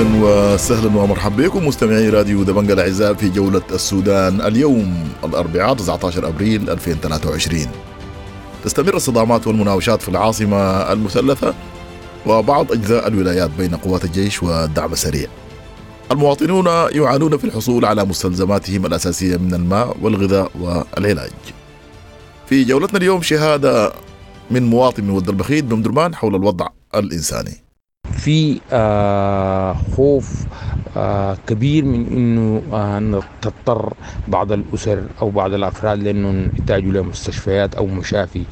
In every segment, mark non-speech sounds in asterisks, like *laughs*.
أهلا وسهلا ومرحبا بكم مستمعي راديو دبنجة الأعزاء في جولة السودان اليوم الأربعاء 19 أبريل 2023 تستمر الصدامات والمناوشات في العاصمة المثلثة وبعض أجزاء الولايات بين قوات الجيش والدعم السريع. المواطنون يعانون في الحصول على مستلزماتهم الأساسية من الماء والغذاء والعلاج. في جولتنا اليوم شهادة من مواطن من ود البخيت بمدرمان حول الوضع الإنساني. في آه خوف آه كبير من إنه آه تضطر بعض الأسر أو بعض الأفراد لانهم يحتاجوا لمستشفيات أو مشافي.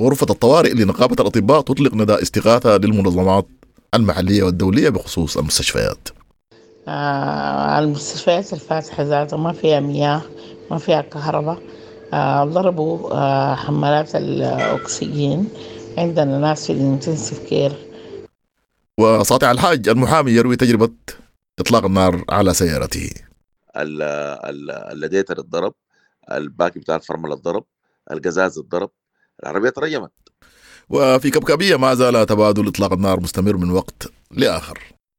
غرفة الطوارئ لنقابة الأطباء تطلق نداء استغاثة للمنظمات المحلية والدولية بخصوص المستشفيات. آه المستشفيات الفاتحة ذاتها ما فيها مياه ما فيها كهرباء. آه ضربوا آه حمالات الأكسجين. عندنا ناس في ال intensive care. وساطع الحاج المحامي يروي تجربة إطلاق النار على سيارته. اللديتر الضرب الباقي بتاع الفرمل الضرب القزاز الضرب العربية ترجمت وفي كبكبية ما زال تبادل إطلاق النار مستمر من وقت لآخر.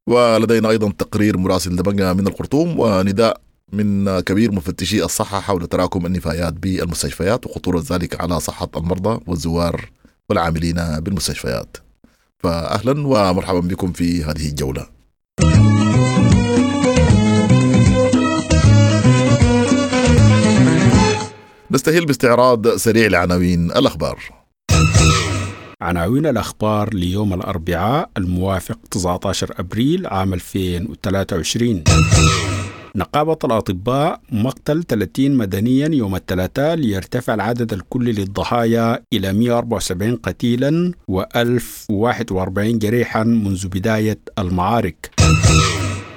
ولدينا أيضا تقرير مراسل دبنقا من الخرطوم ونداء من كبير مفتشي الصحة حول تراكم النفايات بالمستشفيات وخطورة ذلك على صحة المرضى والزوار والعاملين بالمستشفيات. فأهلا ومرحبا بكم في هذه الجولة. نستهل باستعراض سريع لعناوين الأخبار. عناوين الأخبار ليوم الأربعاء الموافق 19 أبريل عام 2023 نقابة الأطباء مقتل 30 مدنيا يوم الثلاثاء ليرتفع العدد الكلي للضحايا إلى 174 قتيلا و1041 جريحا منذ بداية المعارك.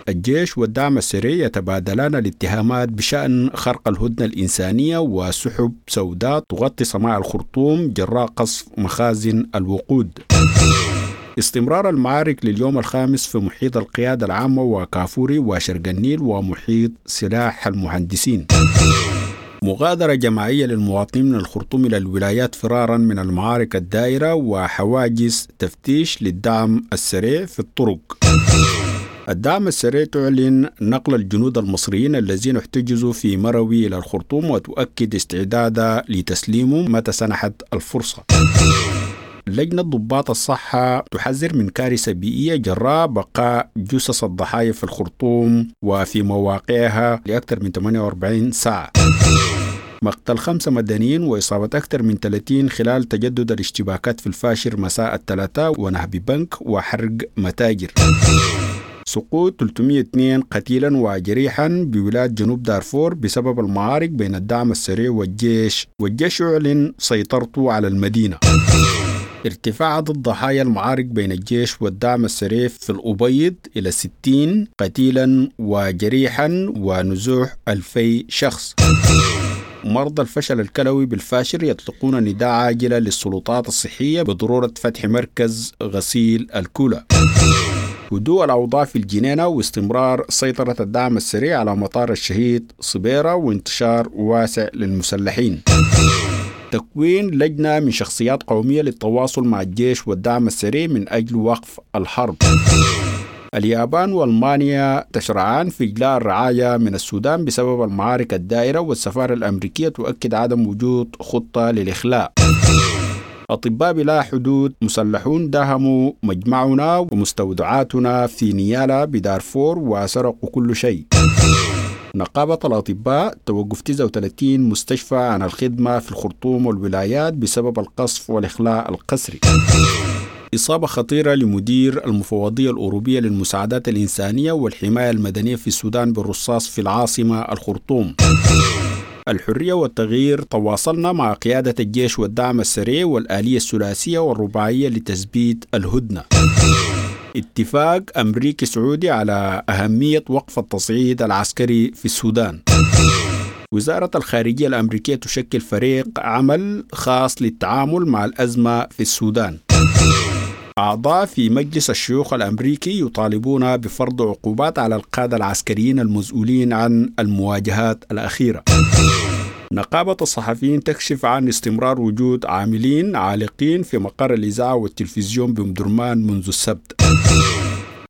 الجيش والدعم السري يتبادلان الاتهامات بشأن خرق الهدنة الإنسانية وسحب سوداء تغطي صماع الخرطوم جراء قصف مخازن الوقود. استمرار المعارك لليوم الخامس في محيط القيادة العامة وكافوري وشرق النيل ومحيط سلاح المهندسين. مغادرة جماعية للمواطنين من الخرطوم إلى الولايات فرارا من المعارك الدائرة وحواجز تفتيش للدعم السريع في الطرق. الدعم السريع تعلن نقل الجنود المصريين الذين احتجزوا في مروي إلى الخرطوم وتؤكد استعدادها لتسليمهم متى سنحت الفرصة. لجنة ضباط الصحة تحذر من كارثة بيئية جراء بقاء جثث الضحايا في الخرطوم وفي مواقعها لأكثر من 48 ساعة. مقتل خمسة مدنيين وإصابة أكثر من 30 خلال تجدد الاشتباكات في الفاشر مساء الثلاثاء ونهب بنك وحرق متاجر. سقوط 302 قتيلا وجريحا بولاية جنوب دارفور بسبب المعارك بين الدعم السريع والجيش والجيش يعلن سيطرته على المدينة. ارتفاع عدد ضحايا المعارك بين الجيش والدعم السريع في الأبيض إلى 60 قتيلا وجريحا ونزوح ألفي شخص. مرضى الفشل الكلوي بالفاشر يطلقون نداء عاجلة للسلطات الصحية بضرورة فتح مركز غسيل الكلى هدوء الأوضاع في الجنينة واستمرار سيطرة الدعم السريع على مطار الشهيد صبيرة وانتشار واسع للمسلحين. تكوين لجنة من شخصيات قومية للتواصل مع الجيش والدعم السريع من أجل وقف الحرب. اليابان وألمانيا تشرعان في إجلاء الرعاية من السودان بسبب المعارك الدائرة والسفارة الأمريكية تؤكد عدم وجود خطة للإخلاء. أطباء بلا حدود مسلحون داهموا مجمعنا ومستودعاتنا في نيالا بدارفور وسرقوا كل شيء. نقابة الأطباء توقف 39 مستشفى عن الخدمة في الخرطوم والولايات بسبب القصف والإخلاء القسري. إصابة خطيرة لمدير المفوضية الأوروبية للمساعدات الإنسانية والحماية المدنية في السودان بالرصاص في العاصمة الخرطوم. الحرية والتغيير تواصلنا مع قيادة الجيش والدعم السريع والآلية الثلاثية والرباعية لتثبيت الهدنة. اتفاق أمريكي سعودي على أهمية وقف التصعيد العسكري في السودان. وزارة الخارجية الأمريكية تشكل فريق عمل خاص للتعامل مع الأزمة في السودان. أعضاء في مجلس الشيوخ الأمريكي يطالبون بفرض عقوبات على القادة العسكريين المسؤولين عن المواجهات الأخيرة. نقابة الصحفيين تكشف عن استمرار وجود عاملين عالقين في مقر الإذاعة والتلفزيون بمدرمان منذ السبت.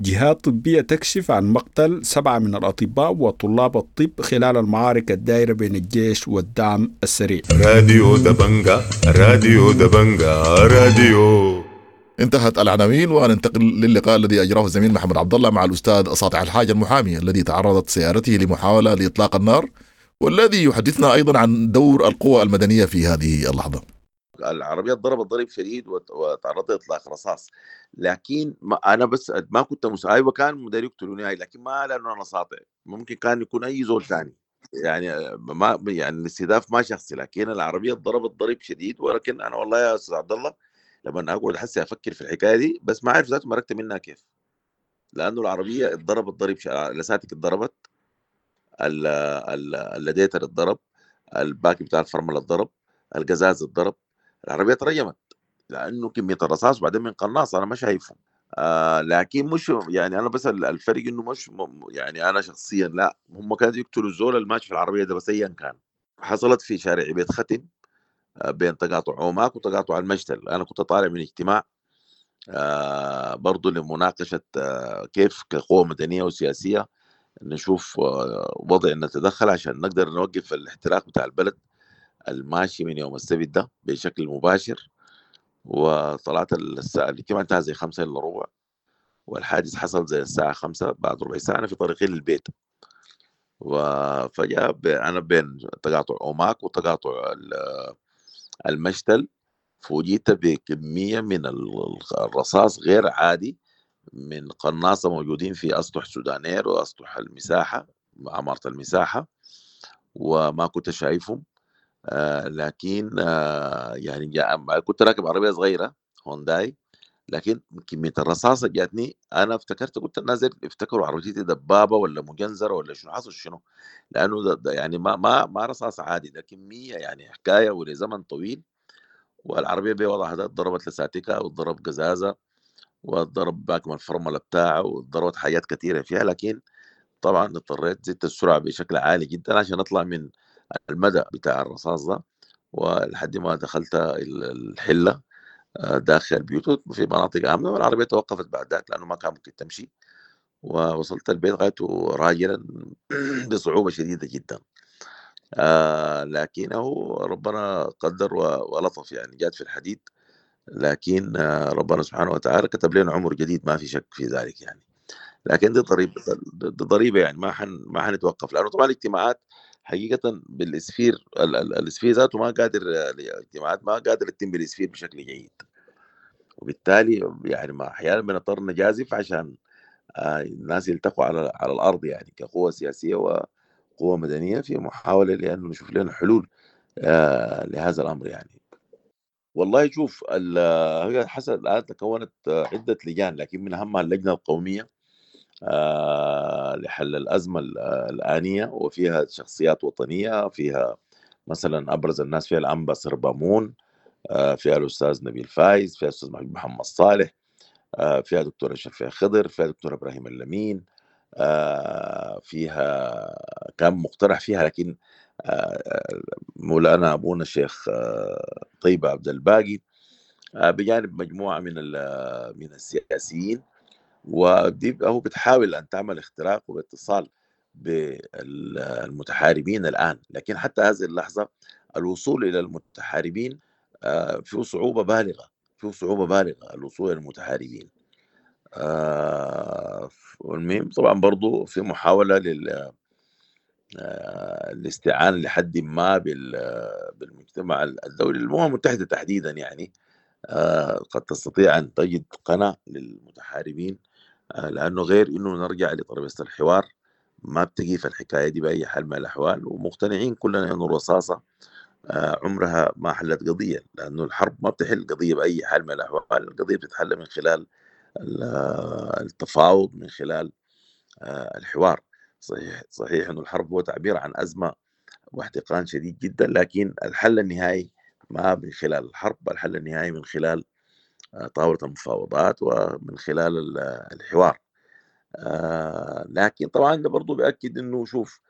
جهات طبية تكشف عن مقتل سبعة من الأطباء وطلاب الطب خلال المعارك الدائرة بين الجيش والدعم السريع. راديو دبنجا راديو دبنجا راديو. انتهت العناوين وننتقل للقاء الذي أجراه الزميل محمد عبد الله مع الأستاذ ساطع الحاج المحامي الذي تعرضت سيارته لمحاولة لإطلاق النار. والذي يحدثنا أيضا عن دور القوى المدنية في هذه اللحظة. العربيات ضربت ضرب شديد وتعرضت لاطلاق رصاص لكن ما أنا بس ما كنت مس... أيوه كان مدري يقتلوني هاي لكن ما لأنه أنا ساطع. ممكن كان يكون أي زول ثاني. يعني ما يعني الاستهداف ما شخصي لكن العربية ضربت ضرب شديد. ولكن أنا والله يا أستاذ عبد الله لما أقعد حسي أفكر في الحكاية دي بس ما أعرف ذاته مركت منها كيف. لأنه العربية اتضربت ضرب لساتك اتضربت. اللديتر اتضرب الباكي بتاع الفرمله اتضرب القزاز اتضرب العربية ترجمت لأنه كمية الرصاص وبعدين من قناص أنا ما شايفهم. آه لكن مش يعني أنا بس الفرق إنه مش يعني أنا شخصيا لا هم كانوا يقتلوا الزول الماشي في العربية ده بس ايا كان. حصلت في شارع بيت ختم آه بين تقاطع عوماك وتقاطع المجتل أنا كنت طالع من اجتماع آه برضه لمناقشة آه كيف كقوة مدنية وسياسية نشوف آه وضع نتدخل عشان نقدر نوقف الاحتراق بتاع البلد الماشي من يوم السبت ده بشكل مباشر. وطلعت الساعة الاجتماع انتهى زي خمسة إلا ربع والحادث حصل زي الساعة خمسة بعد ربع ساعة. أنا في طريقي للبيت. وفجأة أنا بين تقاطع أوماك وتقاطع المشتل فوجئت بكمية من الرصاص غير عادي. من قناصة موجودين في أسطح سودانير وأسطح المساحة عمارة المساحة وما كنت شايفهم. آه لكن آه يعني كنت راكب عربية صغيرة هونداي. لكن كمية الرصاصة جاتني. أنا افتكرت قلت الناس افتكروا عربيتي دبابة ولا مجنزرة ولا شنو حصل شنو؟ لأنه ده ده يعني ما ما ما رصاص عادي. ده كميه يعني حكاية ولزمن طويل. والعربية بوضعها ده ضربت لساتيكا وضرب قزازه وضرب باكم الفرمله بتاعه وضربت حاجات كثيره فيها لكن طبعا اضطريت زدت السرعة بشكل عالي جدا عشان أطلع من المدى بتاع الرصاص ده. ولحد ما دخلت الحلة داخل البيوت في مناطق آمنة والعربية توقفت بعد ذاك لأنه ما كان ممكن تمشي. ووصلت البيت غايته راجلا *clears throat* بصعوبة شديدة جدا. آه لكنه ربنا قدر ولطف يعني جات في الحديد. لكن آه ربنا سبحانه وتعالى كتب لنا عمر جديد ما في شك في ذلك يعني. لكن دي ضريبه *laughs* دي ضريبه يعني ما حن ما حنتوقف. لأنه طبعا الاجتماعات حقيقه بالإسفير الإسفير ذاته ما قادر الاجتماعات ما قادر تتم بالإسفير بشكل جيد. وبالتالي يعني ما أحيانا بنضطر نجازف عشان الناس يلتقوا على على الأرض يعني كقوة سياسية وقوة مدنية في محاولة لأنه نشوف لنا حلول لهذا الأمر يعني. والله شوف هي حسب الان تكونت عدة لجان لكن من أهمها اللجنة القومية لحل الأزمة الآنية وفيها شخصيات وطنية فيها مثلا أبرز الناس فيها الأنبا سربامون فيها الأستاذ نبيل فايز فيها الأستاذ محمد صالح فيها دكتور الشفيع خضر فيها دكتور إبراهيم اللمين فيها كان مقترح فيها لكن مولانا أبونا الشيخ طيب عبد الباقي بجانب مجموعة من من السياسيين ودي هو بتحاول أن تعمل اختراق واتصال بالمتحاربين الآن لكن حتى هذه اللحظة الوصول إلى المتحاربين فيه صعوبة بالغة فيه صعوبة بالغة الوصول إلى المتحاربين. والمهم طبعا برضو في محاولة لل الاستعانه لحد ما بالمجتمع الدولي الامم المتحده تحديدا يعني قد تستطيع أن تجد قناة للمتحاربين لأنه غير إنه نرجع لترابيزه الحوار ما بتجي في الحكاية دي بأي حال من الأحوال ومقتنعين كلنا إنه الرصاصة عمرها ما حلت قضية لأنه الحرب ما بتحل قضية بأي حال من الأحوال القضية بتتحل من خلال التفاوض من خلال الحوار. صحيح صحيح إنه الحرب هو تعبير عن أزمة واحتقان شديد جدا لكن الحل النهائي ما من خلال الحرب الحل النهائي من خلال طاولة المفاوضات ومن خلال الحوار. لكن طبعا ده برضه بيأكد إنه شوف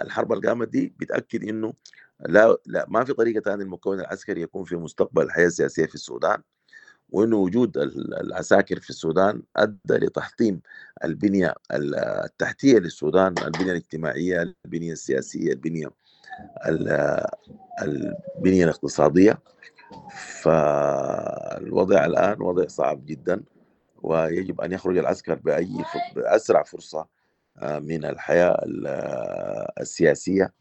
الحرب اللي قامت دي بتأكد إنه لا لا ما في طريقة ثانية المكون العسكري يكون في مستقبل الحياة السياسية في السودان. وإنه وجود العساكر في السودان أدى لتحطيم البنية التحتية للسودان البنية الاجتماعية البنية السياسية البنية البنية الاقتصادية. فالوضع الآن وضع صعب جدا ويجب أن يخرج العسكر بأي بأسرع فرصة آه، من الحياة السياسية.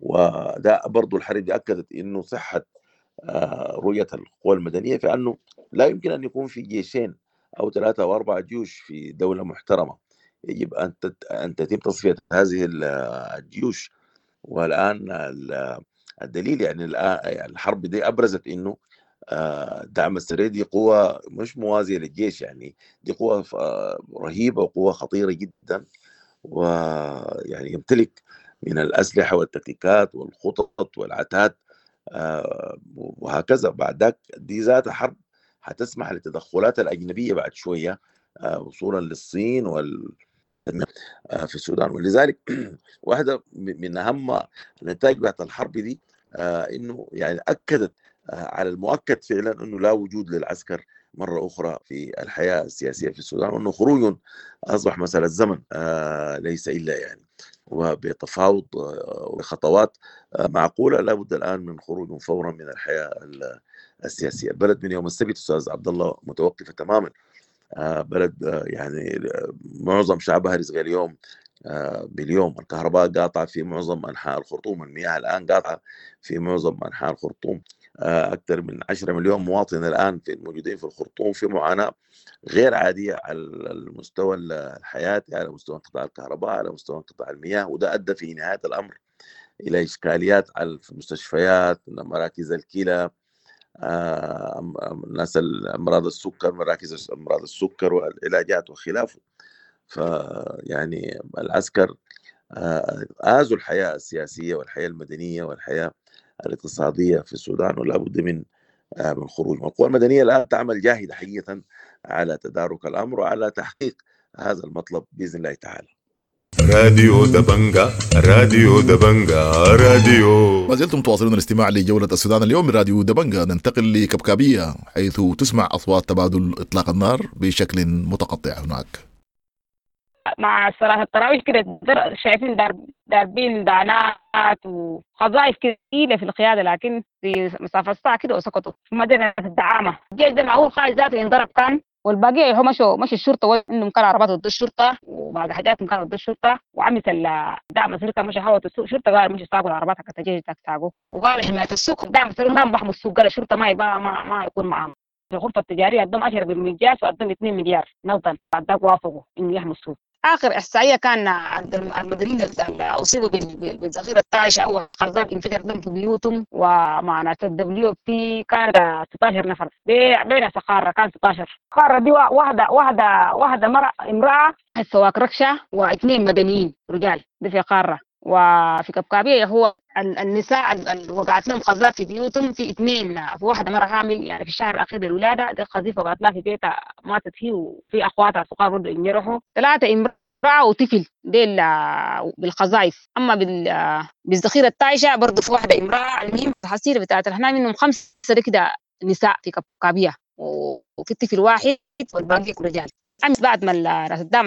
وده برضو الحرب اكدت إنه صحة آه، رؤية القوى المدنية في أنه لا يمكن أن يكون في جيشين أو ثلاثة أو أربعة جيوش في دولة محترمة. يجب أن أن تتم تصفية هذه الجيوش. والآن الدليل يعني الحرب دي أبرزت إنه آه، دعم السرية دي قوة مش موازية للجيش يعني. دي قوة رهيبة وقوة خطيرة جدا. ويعني يمتلك من الأسلحة والتكتيكات والخطط والعتاد وهكذا. بعد ذاك دي ذات حرب حتسمح للتدخلات الأجنبية بعد شوية آه، وصولا للصين وال في السودان. ولذلك *clears throat* واحدة من أهم النتائج بتاعت الحرب دي إنه يعني أكدت على المؤكد فعلا إنه لا وجود للعسكر مرة أخرى في الحياة السياسية في السودان وإنه خروج أصبح مسألة زمن آه، ليس إلا يعني. وبتفاوض آه، وخطوات آه، معقولة لابد الآن من خروج فورا من الحياة السياسية، البلد من يوم السبت أستاذ عبد الله متوقفة تماما. بلد يعني معظم شعبها رزق اليوم باليوم الكهرباء قاطعة في معظم أنحاء الخرطوم. المياه الآن قاطعة في معظم أنحاء الخرطوم. أكثر من 10 مليون مواطن الآن في الموجودين في الخرطوم في معاناة. غير عادية على المستوى الحياتي على مستوى انقطاع الكهرباء على مستوى انقطاع المياه وده أدى في نهاية الأمر إلى إشكاليات على المستشفيات مراكز الكلى الناس أمراض السكر مراكز أمراض السكر والعلاجات وخلافه. فيعني العسكر آزوا الحياة السياسية والحياة المدنية والحياة الاقتصادية في السودان ولا بد من آه، من خروج القوى المدنية الان تعمل جاهدة حقيقة على تدارك الأمر وعلى تحقيق هذا المطلب بإذن الله تعالى. راديو دبنجا راديو دبنجا راديو. ما زلتم تواصلون الاستماع لجولة السودان اليوم من راديو دبنجا ننتقل لكبكابية حيث تسمع أصوات تبادل إطلاق النار بشكل متقطع هناك. مع صلاة التراويح كده شايفين داربين دانات وخظائف كثيرة في القيادة لكن في مسافة الساعة كده وسقطوا في مدينة الدعامة. الجيش ده معقول خالد ذاته ينضرب كان؟ والباقي هو مشوا مشوا الشرطة عندهم كان عربات ضد الشرطة وبعض حاجاتهم كانت ضد الشرطة وعمت دعم الشرطه مشى حاولت السوق الشرطة قال مشي ساقوا العربات حقت الجيش ساقوا وقال حمايه السوق دعم الشرطه ما بحموا السوق قال الشرطة ما يبقى ما, ما يكون معاهم. الغرفة التجارية قدم 10 بالمجاز وقدم 2 مليار نوطن بعد ذاك وافقوا إنه يحموا السوق. آخر إحصائية كان عند المدنيين اللي اصيبوا بالذخيرة الطائشه أو خرزات انفجر دم في بيوتهم ومعناته الدبليو بي كان 16 نفر. بين سقارة كان 16 قاره دي واحدة واحدة واحدة امرأة سواق ركشة واثنين مدنيين رجال دي في قارة. وفي كبكابية هو النساء اللي وقعت لهم قذات في بيوتهم في اثنين. في واحدة مرة حامل يعني في الشهر الأخير للولادة دي قذيفه وقعت لها في بيتها ماتت فيه وفي أخواتها صغار برضه انجرحوا ثلاثة امرأة وطفل ديل بالقذائف أما بالذخيرة الطايشه برضه في واحدة امرأة المهم الحصيله بتاعت الحنان منهم خمسة كده نساء في كبكابيه وفي الطفل واحد والباقي رجال. بعد ما راس الدعم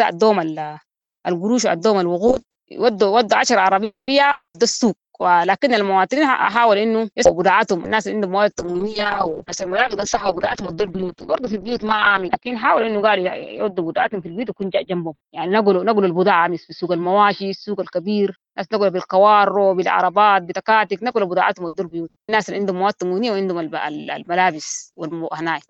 الدوم القروش والدوم الوقود ودوا ودوا 10 عربية ضد السوق. ولكن المواطنين حاولوا إنه يسحبوا بضاعتهم. الناس اللي عندهم مواد تموينيه وناس المراكز يسحبوا بضاعتهم ضد البيوت برضه في البيوت ما عامل. لكن حاولوا إنه قالوا يودوا بضاعتهم في البيوت ويكون جنبهم. يعني نقلوا نقلوا البضاعة في سوق المواشي السوق الكبير. ناس نقلوا بالقوارو بالعربات بتكاتك. نقلوا بضاعتهم ضد البيوت الناس اللي عندهم مواد تموينيه وعندهم الملابس والهناي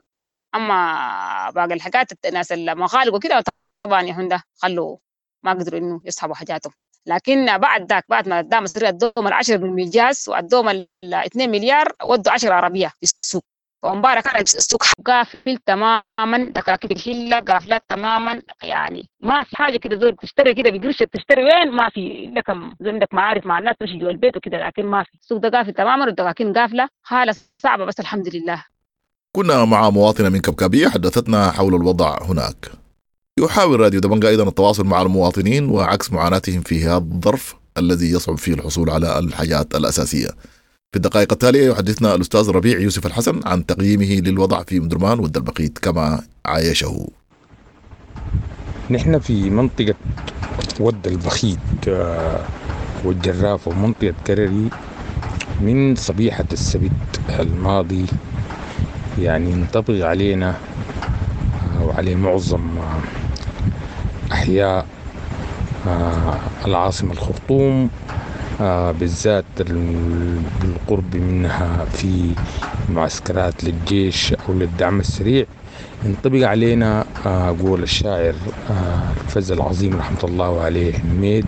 أما باقي الحاجات الناس المخالق وكده طبعا يا هندا خلوا ما قدروا إنه يسحبوا حاجاتهم. لكن بعد ذاك بعد ما اداهم السريه ادوهم ال 10 بالمجاز وادوهم ال 2 مليار ودوا 10 عربية في السوق. ومباراه كان السوق قافل تماما دكاكين الحلة قافله تماما. يعني ما في حاجة كده زول تشتري كده بقرش تشتري وين؟ ما في الا كم عندك معارف مع الناس تمشي جوا البيت وكده لكن ما في. السوق ده قافل تماما والدكاكين قافلة. حالة صعبة بس الحمد لله. كنا مع مواطنة من كبكبية حدثتنا حول الوضع هناك. يحاول راديو دبنجا أيضا التواصل مع المواطنين وعكس معاناتهم في هذا الظرف الذي يصعب فيه الحصول على الحاجات الأساسية. في الدقائق التالية يحدثنا الأستاذ ربيع يوسف الحسن عن تقييمه للوضع في مدرمان والدلبقيت كما عايشه. نحن في منطقة ود البخيت آه، والجرافة ومنطقة كرري من صبيحة السبت الماضي. يعني انطبق علينا آه، وعلى معظم أحياء آه، العاصمة الخرطوم آه، بالذات ال- بالقرب منها في معسكرات للجيش أو للدعم السريع. ينطبق علينا آه، قول الشاعر الفز العظيم رحمة الله عليه حميد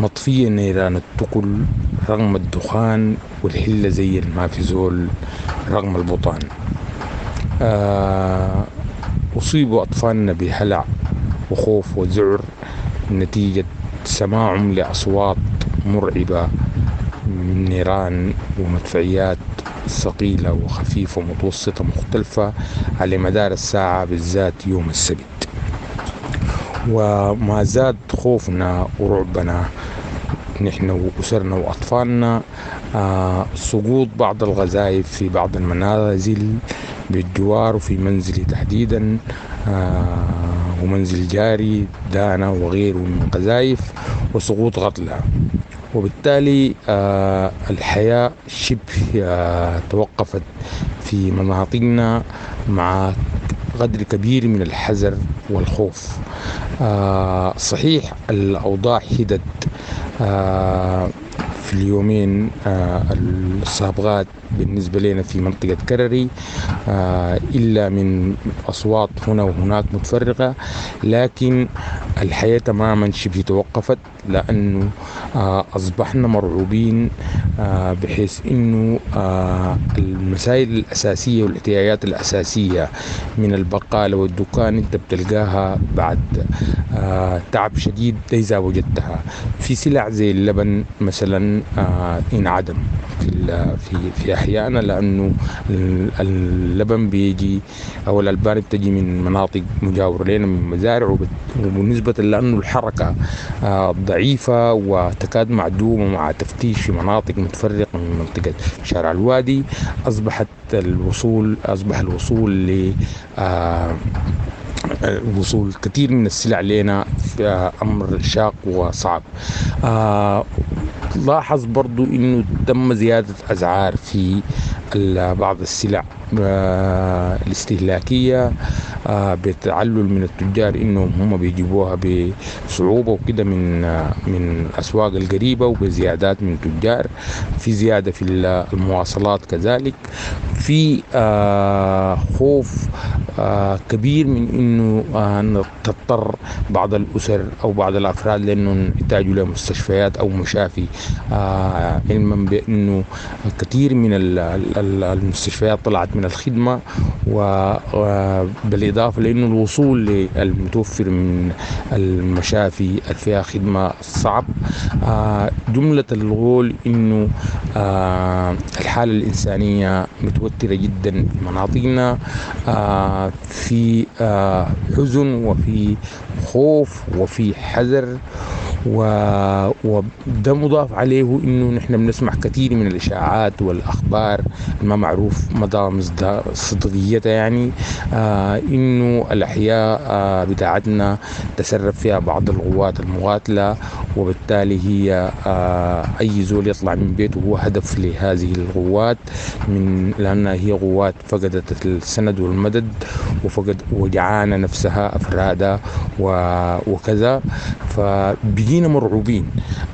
مطفية نيران التقل رغم الدخان والحلة زي ما في زول رغم البطان. أصيب أطفالنا بهلع وخوف وذعر نتيجة سماعهم لأصوات مرعبة من نيران ومدفعيات ثقيلة وخفيفة ومتوسطة مختلفة على مدار الساعة بالذات يوم السبت. وما زاد خوفنا ورعبنا نحن وأسرنا وأطفالنا آه سقوط بعض الغزايف في بعض المنازل بالجوار وفي منزلي تحديدا آه ومنزل جاري دانا وغيره من القذايف وسقوط غطلة. وبالتالي آه الحياة شبه آه توقفت في مناطقنا مع قدر كبير من الحذر والخوف. صحيح الأوضاع هدت في اليومين السابقات بالنسبة لنا في منطقة كرري آه إلا من أصوات هنا وهناك متفرقة لكن الحياة تماما شبه توقفت لأنه آه أصبحنا مرعوبين آه بحيث أنه المسائل الأساسية والإحتياجات الأساسية من البقالة والدكان أنت بتلقاها بعد تعب شديد إذا وجدتها. في سلع زي اللبن مثلا انعدم في في في أحيانا لأنه اللبن بيجي أو الألبان بتجي من مناطق مجاورة. لنا من مزارع وبالنسبة لأنه الحركة آه ضعيفة وتكاد معدومة مع تفتيش في مناطق متفرقة من منطقة شارع الوادي أصبحت الوصول أصبح الوصول ل آه وصول كثير من السلع لنا أمر شاق وصعب. آه لاحظ برضو إنه تم زيادة أسعار في بعض السلع آه الاستهلاكية آه بتعلل من التجار إنهم هم بيجيبوها بصعوبة وكده من من الأسواق القريبة وبزيادات من التجار. في زيادة في المواصلات كذلك. في خوف كبير من إنه تضطر بعض الأسر أو بعض الأفراد لأنه يحتاجوا لمستشفيات أو مشافي. علما بأنه كثير من المستشفيات طلعت من الخدمة وبالاضافه لأنه الوصول للمتوفر من المشافي فيها خدمة صعب. جملة القول إنه الحالة الإنسانية متوترة جدا في مناطقنا. في حزن وفي خوف وفي حذر وده مضاف عليه إنه نحن بنسمع كثير من الإشاعات والأخبار ما معروف مدى صدقيتها يعني آه إنه الأحياء آه بتاعتنا تسرب فيها بعض القوات المقاتله وبالتالي هي آه أي زول يطلع من بيته هو هدف لهذه القوات من لأنها هي قوات فقدت السند والمدد وفقد وجعانه نفسها افرادها وكذا. فبقينا مرعوبين.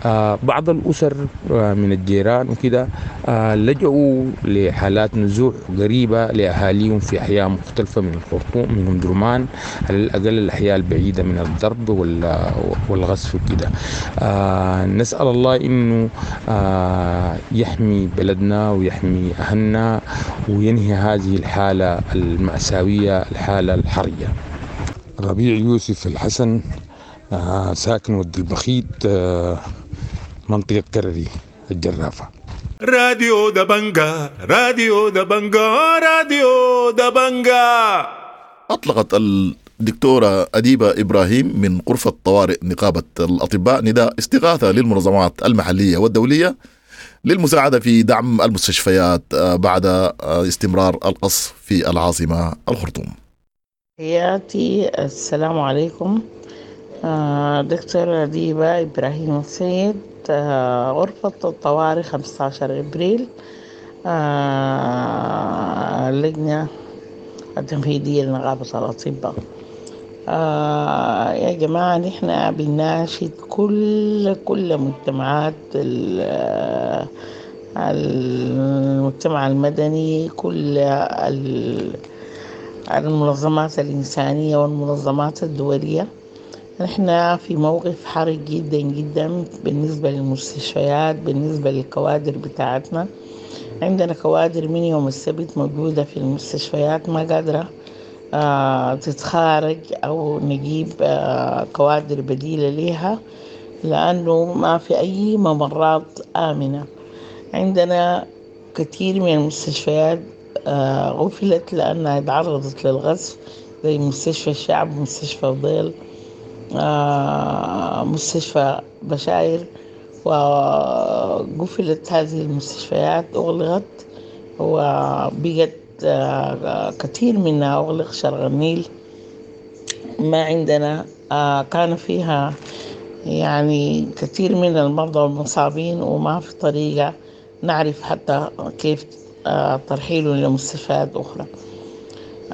آه بعض الأسر آه من الجيران وكده آه لجأوا لحالات نزوح قريبه لأهاليهم في أحياء مختلفة من الخرطوم من درمان على الأقل الأحياء البعيدة من الضرب والغصب وكده نسأل الله آه يحمي بلدنا ويحمي أهلنا وينهي هذه الحالة المأساوية الحالة الحرجة. ربيع يوسف الحسن. ساكن ود البخيت آه منطقة كرري الجرافة. راديو دبنجا راديو دبنجا راديو دبنجا أطلقت دكتورة أديبة إبراهيم من غرفة طوارئ نقابة الأطباء نداء استغاثة للمنظمات المحلية والدولية للمساعدة في دعم المستشفيات آه، بعد آه، استمرار القصف في العاصمة الخرطوم. حياتي السلام عليكم. آه، دكتور أديبة إبراهيم آه، غرفة الطوارئ 15 إبريل. آه، اللجنة التنفيذية لنقابة الأطباء. آه يا جماعة نحن بنناشد كل كل مجتمعات ال- المجتمع المدني كل ال- المنظمات الإنسانية والمنظمات الدولية. نحن في موقف حرج جدا جدا بالنسبة للمستشفيات بالنسبة للكوادر بتاعتنا. عندنا كوادر من يوم السبت موجودة في المستشفيات ما قادرة آه تتخارج أو نجيب آه كوادر بديلة لها لأنه ما في أي ممرات آمنة. عندنا كثير من المستشفيات آه غفلت لأنها تعرضت للغصب زي مستشفى الشعب ومستشفى ضيل مستشفى بشاير وقفلت هذه المستشفيات. أغلقت وبقت آه كثير منها أغلق شرق النيل. ما عندنا آه كان فيها يعني كثير من المرضى والمصابين وما في طريقة نعرف حتى كيف آه ترحيلهم لمستشفيات أخرى.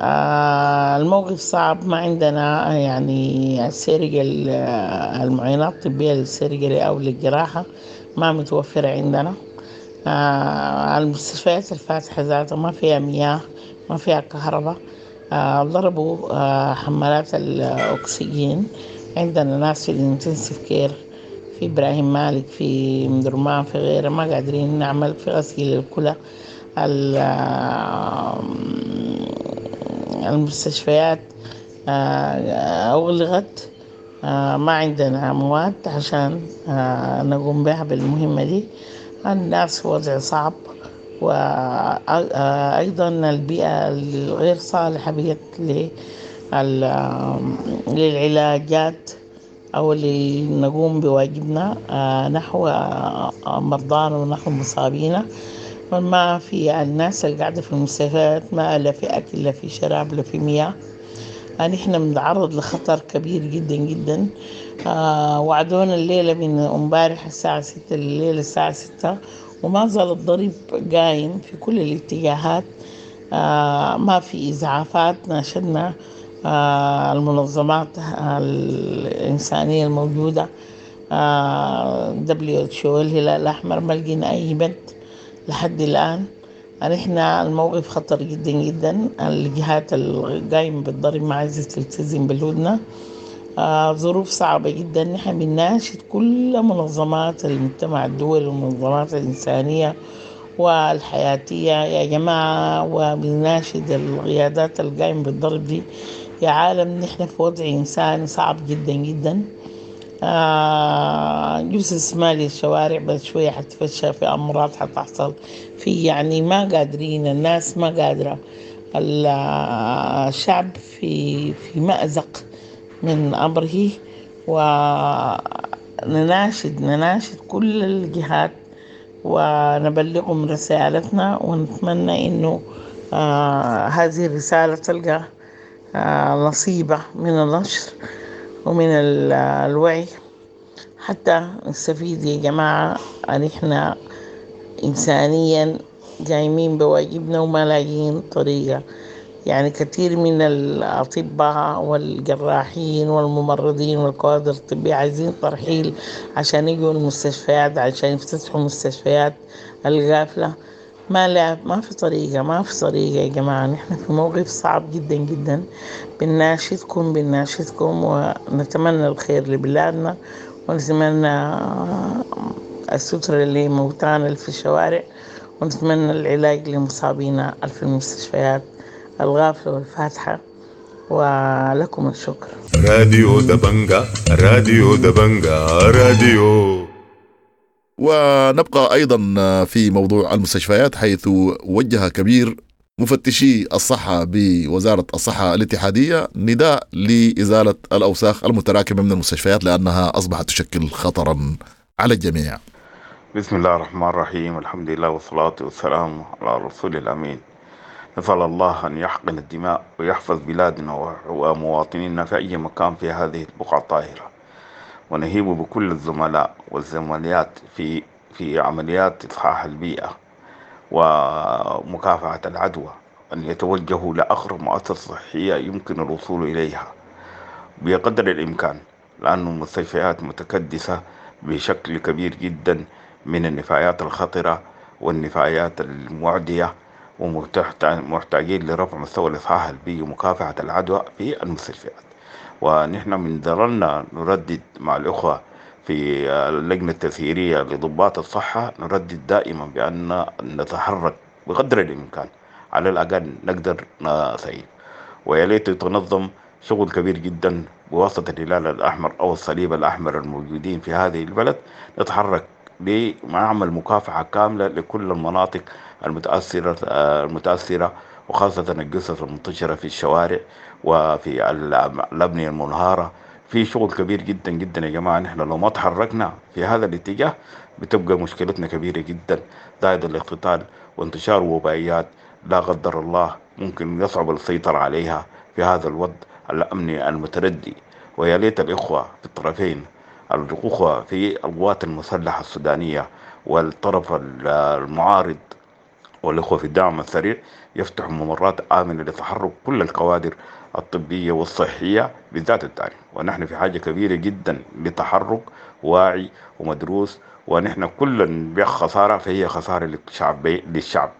آه الموقف صعب. ما عندنا يعني السرقة المعاينات الطبية للسرقة أو للجراحة ما متوفرة عندنا. آه المستشفيات الفاتحة ذاتها ما فيها مياه ما فيها كهرباء. آه ضربوا آه حمالات الأكسجين. عندنا ناس في الإنتنسيف كير في إبراهيم مالك في مدرمان في غيره. ما قادرين نعمل في غسيل الكلى المستشفيات أغلقت ما عندنا مواد عشان نقوم بها بالمهمة دي. الناس وضع صعب وأيضا البيئة الغير صالحة بقت للعلاجات أو اللي نقوم بواجبنا. نحو مرضانا ونحو مصابينا. ما في الناس اللي قاعدة في المستشفيات ما لا في أكل لا في شراب لا في مياه. يعني إحنا بنتعرض لخطر كبير جدا جدا. آه وعدونا الليلة من امبارح الساعة ستة الليل الساعة ستة. وما زال الضرب قايم في كل الاتجاهات. آه ما في إسعافات ناشدنا. آه المنظمات الإنسانية الموجودة. اتش أو الهلال الأحمر ما لقينا أي بنت لحد الآن. يعني إحنا الموقف خطر جدا جدا. الجهات القايمة بالضرب ما عايزة تلتزم بالهدنة. آه ظروف صعبة جدا. نحن بنناشد كل منظمات المجتمع الدولي والمنظمات الإنسانية والحياتية. يا جماعة وبنناشد القيادات القايمة بالضرب دي. يا عالم نحن في وضع إنساني صعب جدا جدا. آه جثث مالي الشوارع بس شوية حتفشى في أمراض حتحصل في يعني ما قادرين الناس ما قادرة. الشعب في في مأزق من أمره ونناشد نناشد كل الجهات ونبلغهم رسالتنا ونتمنى إنه آه هذه الرسالة تلقى آه نصيبة من النشر. ومن الوعي حتى نستفيد يا جماعة أن إحنا إنسانيا قايمين بواجبنا وما لاقيين طريقة. يعني كثير من الأطباء والجراحين والممرضين والكوادر الطبية عايزين ترحيل عشان يجوا المستشفيات عشان يفتتحوا المستشفيات الغافلة. ما لا ما في طريقة ما في طريقة يا جماعة. نحن في موقف صعب جدا جدا. بنناشدكم بنناشدكم ونتمنى الخير لبلادنا ونتمنى الستر لموتانا اللي في الشوارع ونتمنى العلاج لمصابينا في المستشفيات الغافلة والفاتحة. ولكم الشكر. راديو دبنجا راديو دبنجا راديو. ونبقى أيضا في موضوع المستشفيات حيث وجه كبير مفتشي الصحة بوزارة الصحة الاتحادية نداء لإزالة الأوساخ المتراكمة من المستشفيات لأنها أصبحت تشكل خطرا على الجميع. بسم الله الرحمن الرحيم. الحمد لله والصلاة والسلام على الرسول الأمين. نسأل الله أن يحقن الدماء ويحفظ بلادنا ومواطنينا في أي مكان في هذه البقعة الطاهرة. ونهيب بكل الزملاء والزمليات في في عمليات إصحاح البيئة ومكافحة العدوى أن يتوجهوا لأقرب مؤسسة صحية يمكن الوصول إليها بقدر الإمكان لأن المستشفيات متكدسة بشكل كبير جدا من النفايات الخطرة والنفايات المعدية ومحتاجين لرفع مستوى الإصحاح البيئي ومكافحة العدوى في المستشفيات. ونحن من ظللنا نردد مع الأخوة في اللجنة التسييرية لضباط الصحة نردد دائما بأن نتحرك بقدر الإمكان. على الأقل نقدر نسيب ويا ليت تنظم شغل كبير جدا بواسطة الهلال الأحمر أو الصليب الأحمر الموجودين في هذه البلد. نتحرك لنعمل مكافحة كاملة لكل المناطق المتأثرة المتأثرة وخاصة الجثث المنتشرة في الشوارع. وفي الأبنية المنهارة. في شغل كبير جدا جدا يا جماعة. نحن لو ما تحركنا في هذا الاتجاه بتبقى مشكلتنا كبيرة جدا. زائد الاقتتال وانتشار وبائيات لا قدر الله ممكن يصعب السيطرة عليها في هذا الوضع الأمني المتردي. ويا ليت الإخوة في الطرفين. الأخوة في القوات المسلحة السودانية والطرف المعارض والإخوة في الدعم السريع يفتحوا ممرات آمنة لتحرك كل الكوادر الطبية والصحية بالذات التعليم. ونحن في حاجة كبيرة جدا لتحرك واعي ومدروس ونحن كل خسارة فهي خسارة للشعب للشعب.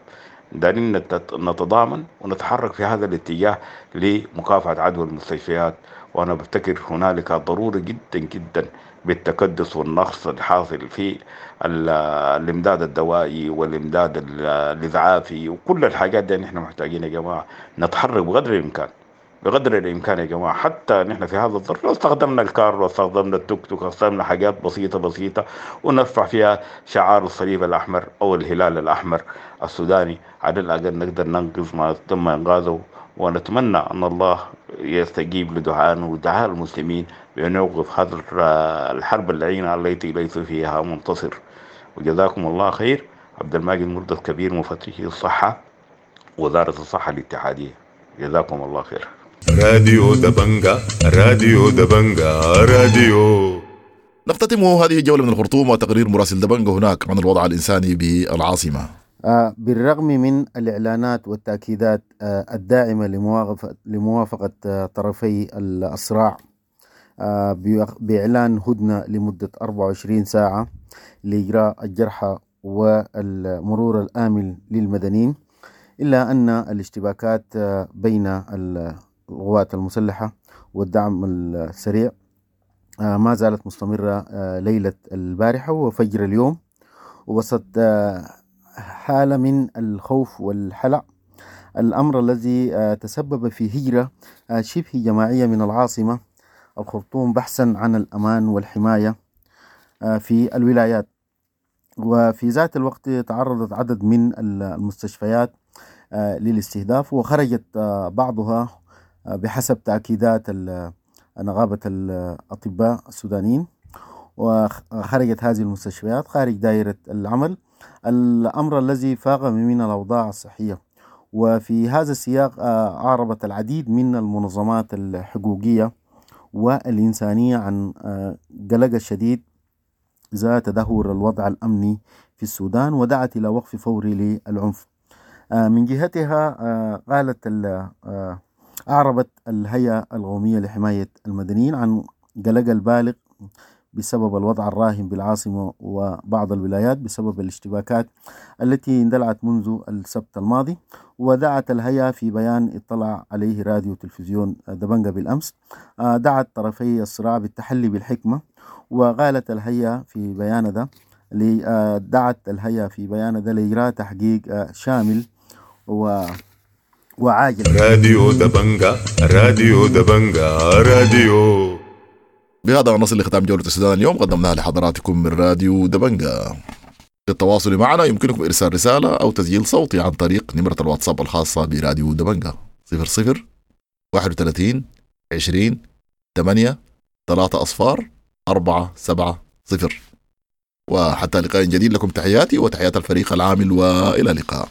دارين نتضامن ونتحرك في هذا الاتجاه لمكافحة عدوى المستشفيات. وأنا بفتكر هنالك ضرورة جدا جدا بالتكدس والنقص الحاصل في الإمداد الدوائي والإمداد الإذعافي وكل الحاجات دي نحن محتاجين يا جماعة. نتحرك بقدر الإمكان. بقدر الإمكان يا جماعة. حتى نحن في هذا الظرف لو استخدمنا الكار واستخدمنا التوك توك واستخدمنا حاجات بسيطة بسيطة ونرفع فيها شعار الصليب الأحمر أو الهلال الأحمر السوداني على الأقل نقدر ننقذ ما تم إنقاذه. ونتمنى أن الله يستجيب لدعائنا ودعاء المسلمين بأن يوقف هذا الحرب اللعينة التي ليس فيها منتصر. وجزاكم الله خير. عبد الماجد مرتضى الكبير مفتش الصحة وزارة الصحة الاتحادية. جزاكم الله خير. راديو دبنجا راديو دبنجا راديو. نختتم هذه الجولة من الخرطوم وتقرير مراسل دبنجا هناك عن الوضع الإنساني بالعاصمة. آه، بالرغم من الإعلانات والتأكيدات آه، الداعمة لموافقة, لموافقة آه، طرفي الصراع بإعلان هدنة لمدة 24 ساعة لإجراء الجرحى والمرور الآمن للمدنيين إلا أن الاشتباكات بين القوات المسلحة والدعم السريع. ما زالت مستمرة ليلة البارحة وفجر اليوم. وسط حالة من الخوف والحلع الأمر الذي تسبب في هجرة شبه جماعية من العاصمة الخرطوم بحثا عن الأمان والحماية في الولايات. وفي ذات الوقت تعرضت عدد من المستشفيات للاستهداف وخرجت بعضها بحسب تأكيدات نقابة الأطباء السودانيين وخرجت هذه المستشفيات خارج دائرة العمل. الأمر الذي فاقم من الأوضاع الصحية وفي هذا السياق أعربت العديد من المنظمات الحقوقية والإنسانية عن قلق الشديد إزاء تدهور الوضع الأمني في السودان ودعت إلى وقف فوري للعنف. من جهتها قالت أعربت الهيئة القومية لحماية المدنيين عن قلق البالغ بسبب الوضع الراهن بالعاصمة وبعض الولايات بسبب الاشتباكات التي اندلعت منذ السبت الماضي. ودعت الهيئة في بيان اطلع عليه راديو تلفزيون دبنجة بالأمس. دعت طرفي الصراع بالتحلي بالحكمة. وقالت الهيئة في بيان ذا دعت الهيئة في بيان ذا لإجراء تحقيق شامل و وعاجل. راديو دبنجا راديو دبنجا راديو. بهذا نصل لختام جولة السودان. اليوم قدمناها لحضراتكم من راديو دبنجا للتواصل معنا يمكنكم إرسال رسالة أو تسجيل صوتي عن طريق نمرة الواتساب الخاصة براديو دبنجة 00 31 20 8 3 أصفار 4 7 0 وحتى لقاء جديد لكم تحياتي وتحيات الفريق العامل وإلى اللقاء.